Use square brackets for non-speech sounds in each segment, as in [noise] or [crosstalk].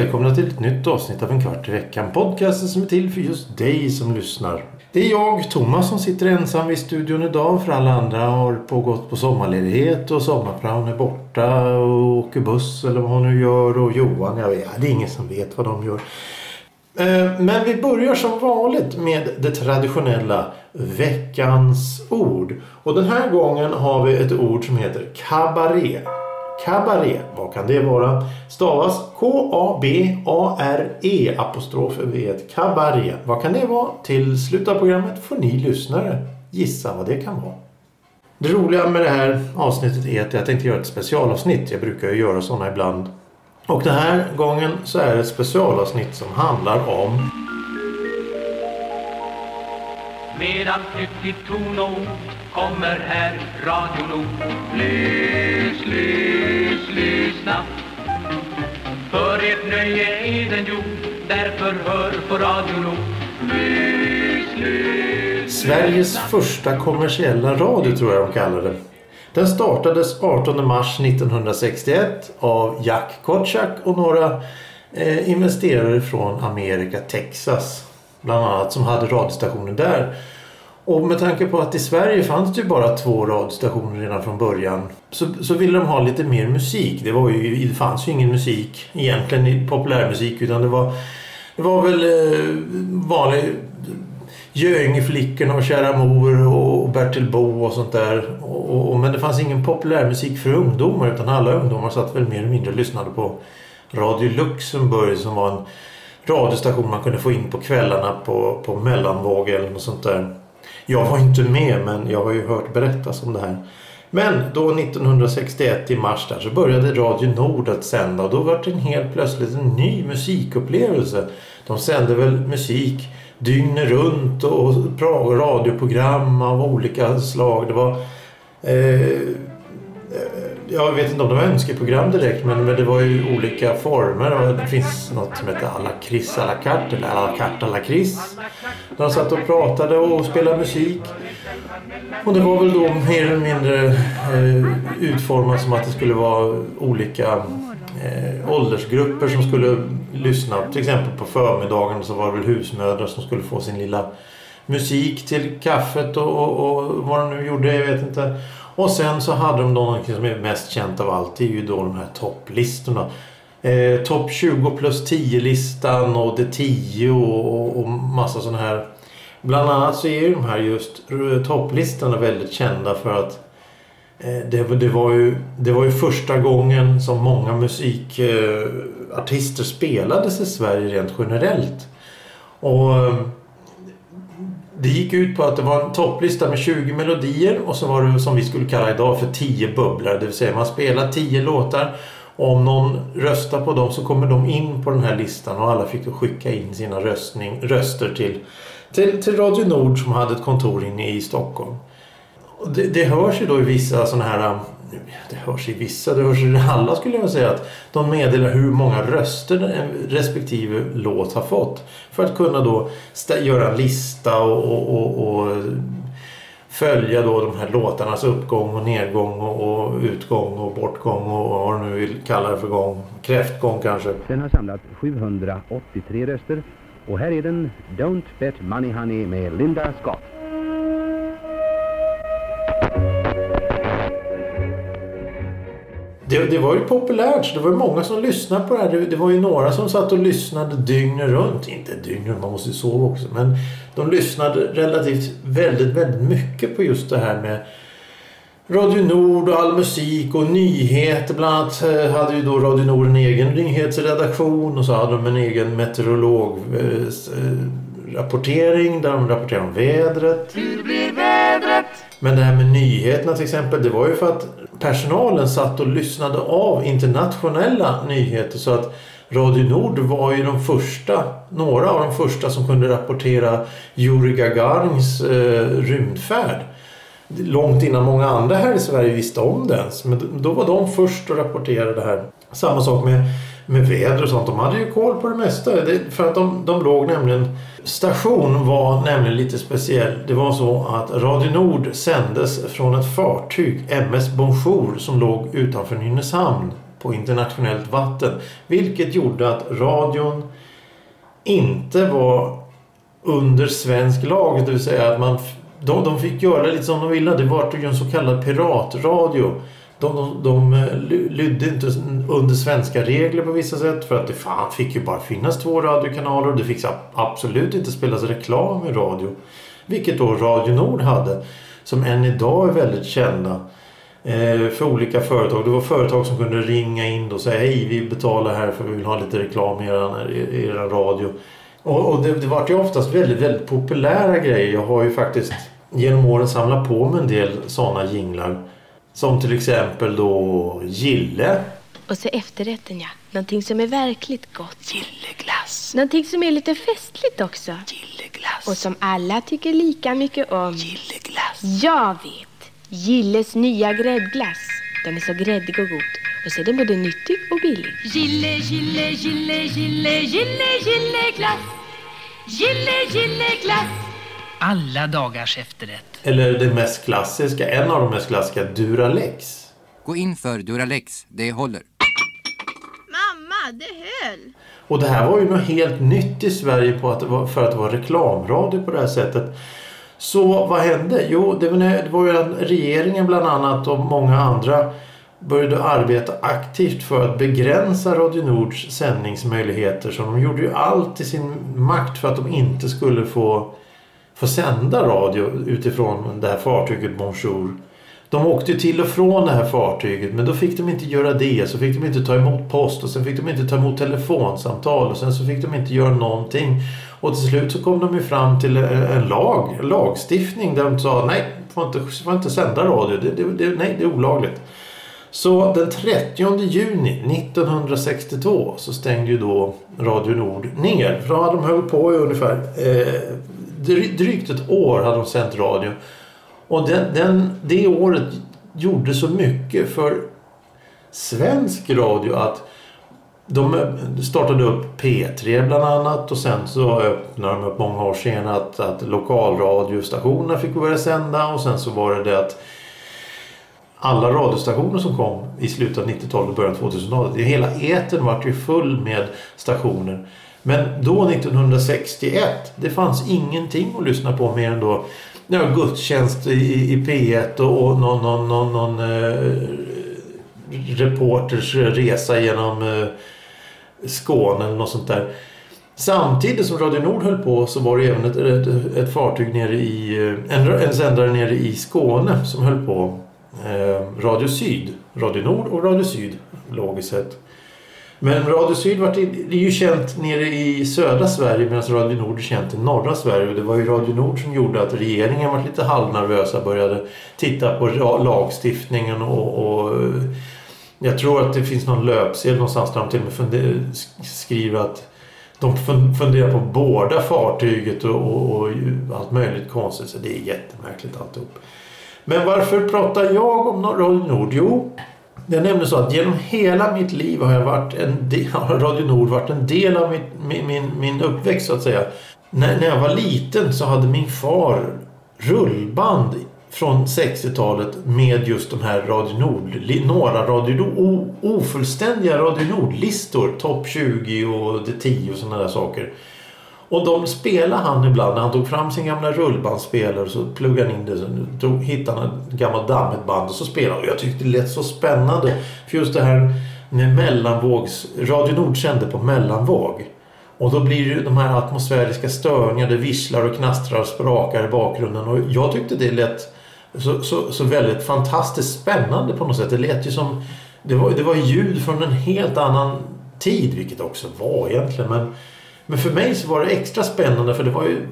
välkomna till ett nytt avsnitt av En kvart i veckan. Podcasten som är till för just dig som lyssnar. Det är jag, Thomas, som sitter ensam i studion idag för alla andra har pågått på sommarledighet och sommarpraon är borta och åker buss eller vad hon nu gör och Johan, jag vet, det är ingen som vet vad de gör. Eh, men vi börjar som vanligt med det traditionella veckans ord. Och den här gången har vi ett ord som heter kabaré. Cabaret, vad kan det vara? Stavas K-A-B-A-R-E apostrof V. Cabaret. Vad kan det vara? Till slutet av programmet får ni lyssnare gissa vad det kan vara. Det roliga med det här avsnittet är att jag tänkte göra ett specialavsnitt. Jag brukar ju göra sådana ibland. Och den här gången så är det ett specialavsnitt som handlar om Med allt nytt i ton och ord kommer här Radio Nord. Lys, lys, lyssna. För ert nöje är den gjord, därför hör på Radio Nord. Lys, lys, Sveriges första kommersiella radio tror jag de kallar det. Den startades 18 mars 1961 av Jack Kotschack och några eh, investerare från Amerika, Texas. Bland annat som hade radiostationer där. Och med tanke på att i Sverige fanns det ju bara två radiostationer redan från början. Så, så ville de ha lite mer musik. Det, var ju, det fanns ju ingen musik egentligen i populärmusik utan det var, det var väl eh, vanlig Göingeflickorna och Kära Mor och Bertil Bo och sånt där. Och, och, men det fanns ingen populärmusik för ungdomar utan alla ungdomar satt väl mer eller mindre och lyssnade på Radio Luxemburg som var en radiostation man kunde få in på kvällarna på, på mellanvåg eller något sånt där. Jag var inte med men jag har ju hört berättas om det här. Men då 1961 i mars där så började Radio Nord att sända och då var det en helt plötsligt en ny musikupplevelse. De sände väl musik dygnet runt och radioprogram av olika slag. Det var eh, jag vet inte om det var önskeprogram direkt men, men det var ju olika former. Det finns något som heter Alla Chris à la carte eller Alla carte à la Chris. Där de satt och pratade och spelade musik. Och det var väl då mer eller mindre eh, utformat som att det skulle vara olika eh, åldersgrupper som skulle lyssna. Till exempel på förmiddagen så var det väl husmödrar som skulle få sin lilla musik till kaffet och, och, och vad de nu gjorde, jag vet inte. Och sen så hade de något som är mest känt av allt. Det är ju då de här topplistorna. Eh, Topp 20 plus 10-listan och det 10 och, och massa sådana här. Bland annat så är ju de här just eh, topplistorna väldigt kända för att eh, det, det, var ju, det var ju första gången som många musikartister spelades i Sverige rent generellt. Och eh, det gick ut på att det var en topplista med 20 melodier och så var det som vi skulle kalla idag för 10 bubblor. Det vill säga man spelar 10 låtar och om någon röstar på dem så kommer de in på den här listan och alla fick skicka in sina röstning, röster till, till, till Radio Nord som hade ett kontor inne i Stockholm. Det, det hörs ju då i vissa sådana här det hörs i vissa, det hörs i alla skulle jag säga att de meddelar hur många röster respektive låt har fått. För att kunna då göra en lista och, och, och, och följa då de här låtarnas uppgång och nedgång och, och utgång och bortgång och vad du nu vill kalla det för gång. Kräftgång kanske. Den har samlat 783 röster och här är den Don't Bet Money Honey med Linda Scott. Det, det, var ju populärt så det var många som lyssnade på det här. Det, det, var ju några som satt och lyssnade dygnet runt. Inte dygnet man måste ju sova också. Men de lyssnade relativt väldigt, väldigt mycket på just det här med Radio Nord och all musik och nyheter. Bland annat eh, hade ju då Radio Nord en egen nyhetsredaktion och så hade de en egen meteorolograpportering eh, där de rapporterade om vädret. Hur blir vädret? Men det här med nyheterna till exempel, det var ju för att personalen satt och lyssnade av internationella nyheter så att Radio Nord var ju de första, några av de första som kunde rapportera Yuri Gagarins eh, rymdfärd. Långt innan många andra här i Sverige visste om det ens. Men då var de först att rapportera det här. Samma sak med, med väder och sånt. De hade ju koll på det mesta. Det, för att de, de låg nämligen... Station var nämligen lite speciell. Det var så att Radio Nord sändes från ett fartyg, MS Bonjour, som låg utanför Nynäshamn på internationellt vatten. Vilket gjorde att radion inte var under svensk lag. Det vill säga att man, de, de fick göra lite som de ville. Det var ju en så kallad piratradio. De, de, de eh, lydde inte under svenska regler på vissa sätt för att det fan fick ju bara finnas två radiokanaler och det fick absolut inte spelas reklam i radio. Vilket då Radio Nord hade som än idag är väldigt kända eh, för olika företag. Det var företag som kunde ringa in och säga hej vi betalar här för vi vill ha lite reklam i er, i er radio. Och, och det, det var ju oftast väldigt, väldigt populära grejer. Jag har ju faktiskt genom åren samlat på mig en del sådana jinglar. Som till exempel då Gille. Och så efterrätten ja. Någonting som är verkligt gott. Gilleglass. Någonting som är lite festligt också. Gilleglass. Och som alla tycker lika mycket om. Gilleglass. Jag vet. Gilles nya gräddglass. Den är så gräddig och god. Och så är den både nyttig och billig. Gille, gille, gille, gille, gille, gilleglass. Gille, gilleglass. Alla dagars efterrätt. Eller det mest klassiska, en av de mest klassiska, Duralex. Gå in för Duralex, det håller. Mamma, det höll. Och det här var ju något helt nytt i Sverige på att för att det var reklamradio på det här sättet. Så vad hände? Jo, det var, det var ju att regeringen bland annat och många andra började arbeta aktivt för att begränsa Radio Nords sändningsmöjligheter. Så de gjorde ju allt i sin makt för att de inte skulle få, få sända radio utifrån det här fartyget Bonjour. De åkte till och från det här fartyget men då fick de inte göra det. Så fick de inte ta emot post och sen fick de inte ta emot telefonsamtal och sen så fick de inte göra någonting. Och till slut så kom de ju fram till eh, en lag, en lagstiftning där de sa nej, får inte, får inte sända radio. Det, det, det, nej, det är olagligt. Så den 30 juni 1962 så stängde ju då Radio Nord ner. För då hade de hållit på i ungefär eh, drygt ett år hade de sänt radio. Och den, den, det året gjorde så mycket för svensk radio att de startade upp P3 bland annat och sen så öppnade de upp många år senare att, att lokalradiostationerna fick börja sända och sen så var det det att alla radiostationer som kom i slutet av 90-talet och början av 2000-talet. Hela eten var ju full med stationer. Men då 1961, det fanns ingenting att lyssna på mer än då ja, gudstjänst i, i P1 och, och någon, någon, någon, någon eh, reporters resa genom eh, Skåne eller något sånt där. Samtidigt som Radio Nord höll på så var det även ett, ett, ett fartyg nere i, eh, en, en sändare nere i Skåne som höll på. Eh, Radio Syd, Radio Nord och Radio Syd logiskt sett. Men Radio Syd var till, är ju känt nere i södra Sverige medan Radio Nord är känt i norra Sverige. Och det var ju Radio Nord som gjorde att regeringen var lite halvnervösa började titta på lagstiftningen och, och jag tror att det finns någon löpsedel någonstans där de till och med skriver att de funderar på båda fartyget och, och, och, allt möjligt konstigt. Så det är jättemärkligt alltihop. Men varför pratar jag om Radio Nord? Jo, det är nämligen så att genom hela mitt liv har jag varit en del, [laughs] har Radio Nord varit en del av mitt, min, min, min uppväxt så att säga. När, när jag var liten så hade min far rullband från 60-talet med just de här Radio Nord, några Radio Nord, ofullständiga Radio Nord-listor, topp 20 och det 10 och sådana där saker. Och de spelade han ibland när han tog fram sin gamla rullbandspelare så pluggade han in det. Så tog, hittade han ett gammalt dammigt band och så spelade Jag tyckte det lät så spännande. För just det här med mellanvågs... Radio Nord kände på mellanvåg. Och då blir det de här atmosfäriska störningarna. Det visslar och knastrar och sprakar i bakgrunden. Och jag tyckte det lät så, så, så väldigt fantastiskt spännande på något sätt. Det lät ju som... Det var, det var ljud från en helt annan tid, vilket det också var egentligen. Men men för mig så var det extra spännande för det var ju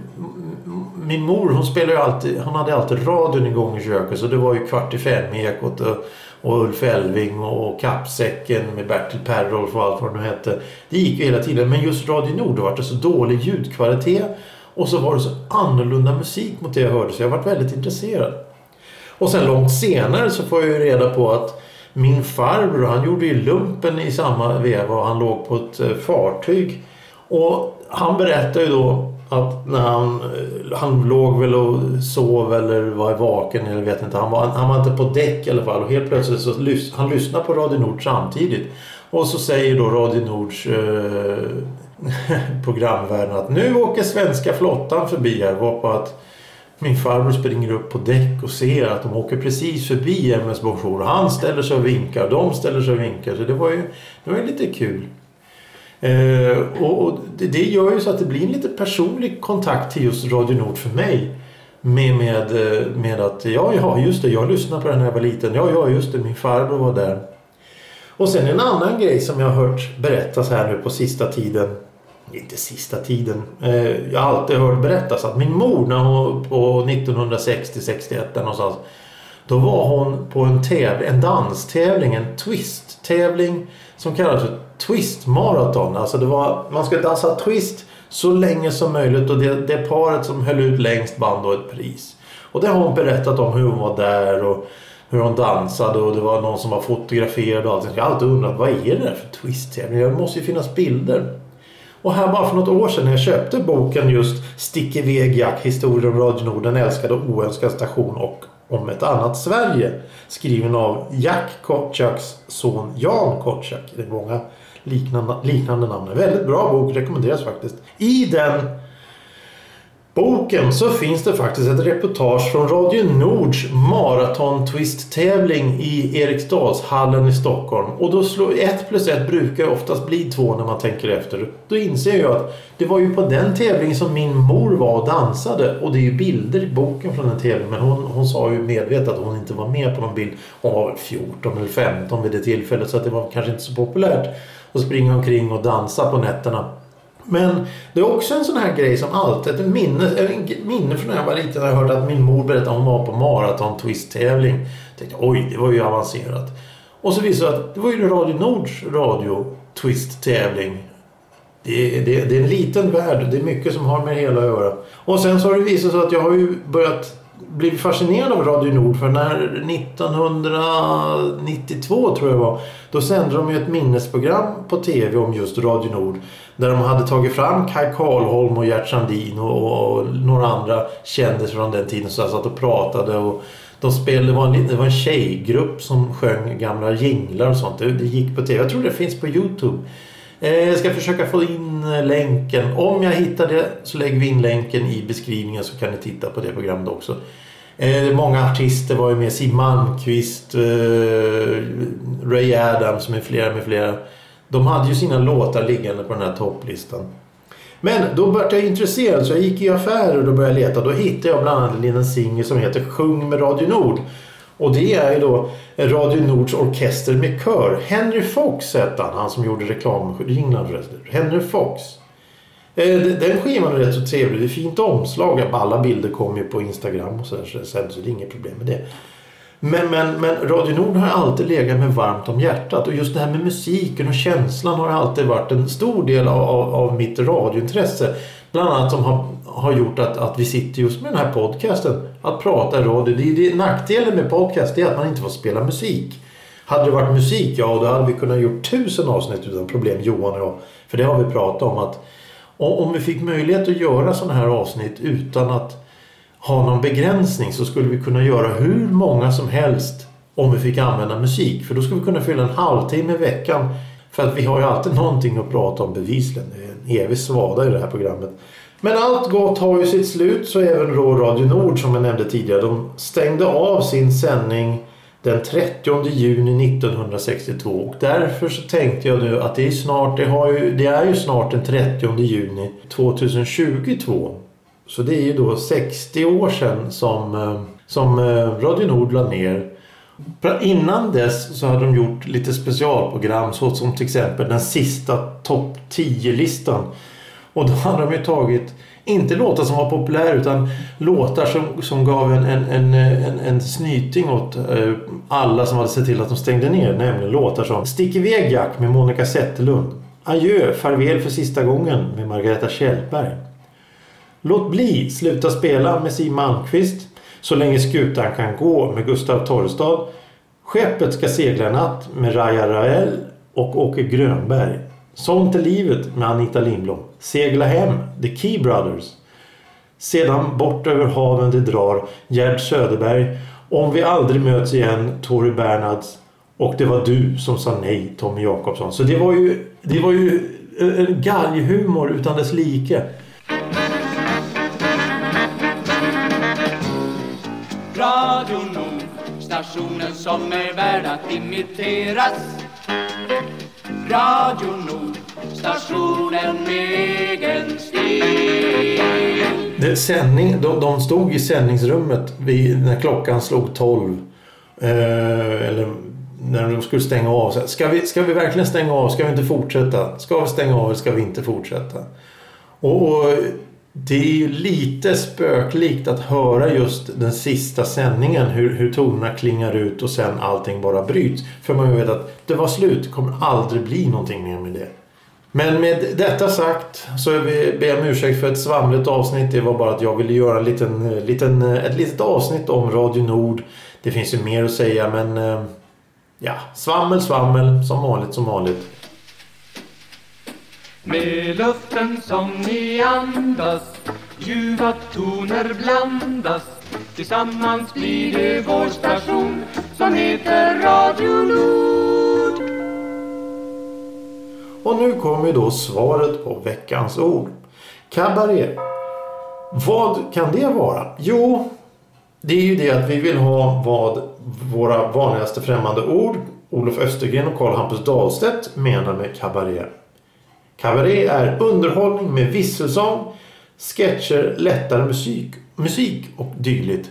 min mor hon spelade ju alltid, hon hade alltid radion igång i köket så det var ju kvart i fem ekot och, och Ulf Elving och Kappsäcken med Bertil Perrolf och allt vad det nu hette. Det gick ju hela tiden men just Radio Nord då var det så dålig ljudkvalitet och så var det så annorlunda musik mot det jag hörde så jag var väldigt intresserad. Och sen långt senare så får jag ju reda på att min farbror han gjorde ju lumpen i samma veva och han låg på ett eh, fartyg och han berättar ju då att när han, han låg väl och sov eller var vaken eller vet inte. Han var, han var inte på däck i alla fall och helt plötsligt så lys, han lyssnar på Radio Nord samtidigt. Och så säger då Radio Nords eh, [laughs] programvärden att nu åker svenska flottan förbi här. Varpå att min farbror springer upp på däck och ser att de åker precis förbi MS Bonjour. Han ställer sig och vinkar, de ställer sig och vinkar. Så det var ju, det var ju lite kul. Eh, och, och det, det gör ju så att det blir en lite personlig kontakt till just Radio Nord för mig. Med, med, eh, med att ja, ja, just det, jag lyssnade på den när jag var liten. Ja, ja, just det, min farbror var där. Och sen en annan grej som jag har hört berättas här nu på sista tiden. Inte sista tiden. Eh, jag har alltid hört berättas att min mor när hon på 1960-61 någonstans. Då var hon på en, täv en danstävling, en twist-tävling som kallas för twist marathon. Alltså det var, man ska dansa twist så länge som möjligt och det, det paret som höll ut längst vann då ett pris. Och det har hon berättat om hur hon var där och hur hon dansade och det var någon som var fotograferad och allting. Jag har alltid undrat vad är det där för twist-tävling? Det måste ju finnas bilder. Och här bara för något år sedan när jag köpte boken just Stick iväg Jack, historier om Radio Norden, älskade och oönskade station och om ett annat Sverige. Skriven av Jack Kotschaks son Jan Kotschak. Det är många liknande, liknande namn. En väldigt bra bok, rekommenderas faktiskt. I den boken så finns det faktiskt ett reportage från Radio Nords maraton twist tävling i Eriksdalshallen i Stockholm. Och då slår ett plus ett brukar oftast bli två när man tänker efter. Då inser jag att det var ju på den tävlingen som min mor var och dansade. Och det är ju bilder i boken från den tävlingen. Men hon, hon sa ju medvetet att hon inte var med på någon bild. Hon var väl 14 eller 15 vid det tillfället så att det var kanske inte så populärt att springa omkring och dansa på nätterna. Men det är också en sån här grej som alltid, ett minne, ett minne från när jag var liten. Jag hörde att min mor berättade att hon var på maraton twist-tävling. Jag tänkte oj, det var ju avancerat. Och så visade det att det var ju Radio Nords radio twist-tävling. Det, det, det, är en liten värld. Det är mycket som har med det hela att göra. Och sen så har det visat sig att jag har ju börjat blivit fascinerad av Radio Nord. För när 1992 tror jag var. Då sände de ju ett minnesprogram på tv om just Radio Nord. Där de hade tagit fram Kai Karlholm och Gert Sandin och, och några andra kändisar från den tiden. Så jag satt och pratade. Och de spelade, det, var en, det var en tjejgrupp som sjöng gamla jinglar och sånt. Det, det gick på tv. Jag tror det finns på Youtube. Eh, jag ska försöka få in eh, länken. Om jag hittar det så lägger vi in länken i beskrivningen så kan ni titta på det programmet också. Eh, många artister var ju med. Siw Malmkvist, Ray Adams med flera med flera. De hade ju sina låtar liggande på den här topplistan. Men då blev jag intresserad så jag gick i affärer och då började jag leta. Då hittade jag bland annat en liten singel som heter Sjung med Radio Nord. Och det är ju då Radio Nords orkester med kör. Henry Fox hette han, han som gjorde reklamjinglarna Henry Fox. Eh, den skivan är rätt så trevlig. Det är fint omslag. Alla bilder kommer ju på Instagram och så, där, så det är inget problem med det. Men, men, men Radio Nord har alltid legat mig varmt om hjärtat och just det här med musiken och känslan har alltid varit en stor del av, av, av mitt radiointresse. Bland annat som har, har gjort att, att vi sitter just med den här podcasten. Att prata i radio. Det, det, nackdelen med podcast är att man inte får spela musik. Hade det varit musik, ja då hade vi kunnat gjort tusen avsnitt utan problem Johan och jag. För det har vi pratat om att om vi fick möjlighet att göra sådana här avsnitt utan att ha någon begränsning så skulle vi kunna göra hur många som helst om vi fick använda musik. För då skulle vi kunna fylla en halvtimme i veckan. För att vi har ju alltid någonting att prata om bevisligen. Det är en evig svada i det här programmet. Men allt gott har ju sitt slut så även då Radio Nord som jag nämnde tidigare. De stängde av sin sändning den 30 juni 1962 och därför så tänkte jag nu att det är snart, det, har ju, det är ju snart den 30 juni 2022. Så det är ju då 60 år sedan som, eh, som eh, Radio Nord la ner. Innan dess så hade de gjort lite specialprogram såsom till exempel den sista topp 10-listan. Och då hade de ju tagit inte låtar som var populära utan låtar som, som gav en, en, en, en, en snyting åt eh, alla som hade sett till att de stängde ner. Nämligen låtar som Stick iväg Jack med Monica Zetterlund. Adjö, farväl för sista gången med Margareta Kjellberg. Låt bli, sluta spela med Siw Malmkvist. Så länge skutan kan gå med Gustav Torrestad. Skeppet ska segla natt med Raja Rael och Åke Grönberg. Sånt är livet med Anita Lindblom. Segla hem, The Key Brothers. Sedan bort över haven det drar Gerd Söderberg. Om vi aldrig möts igen Tori Bernhards. Och det var du som sa nej Tommy Jakobsson. Så det var ju, det var ju eh, en galghumor utan dess like. Radio Nord, stationen som är värd att imiteras. Radio Nord, stationen med egen stil. Det, sändning, de, de stod i sändningsrummet vid, när klockan slog 12. Eh, eller när de skulle stänga av. Så här, Ska vi, ska vi verkligen stänga av? Ska vi inte fortsätta? Ska vi stänga av eller ska vi inte fortsätta? Och, och det är ju lite spöklikt att höra just den sista sändningen. Hur, hur tonerna klingar ut och sen allting bara bryts. För man vet att det var slut. Det kommer aldrig bli någonting mer med det. Men med detta sagt så är vi, ber jag om ursäkt för ett svamligt avsnitt. Det var bara att jag ville göra en liten, liten, ett litet avsnitt om Radio Nord. Det finns ju mer att säga men eh, ja, svammel, svammel. Som vanligt, som vanligt. Med luften som ni andas Ljuva toner blandas Tillsammans blir det vår station Som heter Radio Nord Och nu kommer då svaret på veckans ord. Kabaré. Vad kan det vara? Jo, det är ju det att vi vill ha vad våra vanligaste främmande ord Olof Östergren och Karl Hampus Dahlstedt menar med kabaré. Kabaré är underhållning med visselsång, sketcher, lättare musik, musik och dylikt.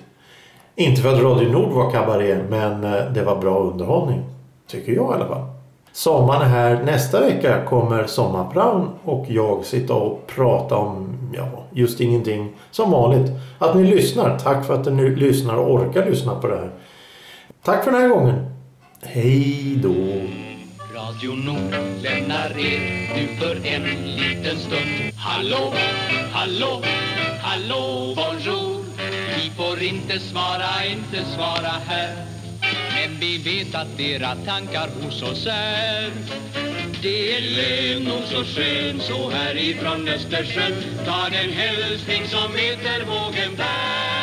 Inte för att Radio Nord var kabaré, men eh, det var bra underhållning. Tycker jag i alla fall. Sommaren är här. Nästa vecka kommer Sommarpraon och jag sitta och prata om ja, just ingenting som vanligt. Att ni lyssnar. Tack för att ni lyssnar och orkar lyssna på det här. Tack för den här gången. Hej då. Radio Nord. Lämnar er nu för en liten stund. Hallå, hallå, hallå, bonjour. Vi får inte svara, inte svara här. Men vi vet att era tankar hos oss är. Det är lön och så skön så här ifrån Östersjön. Ta den hälsning som heter vågen bär.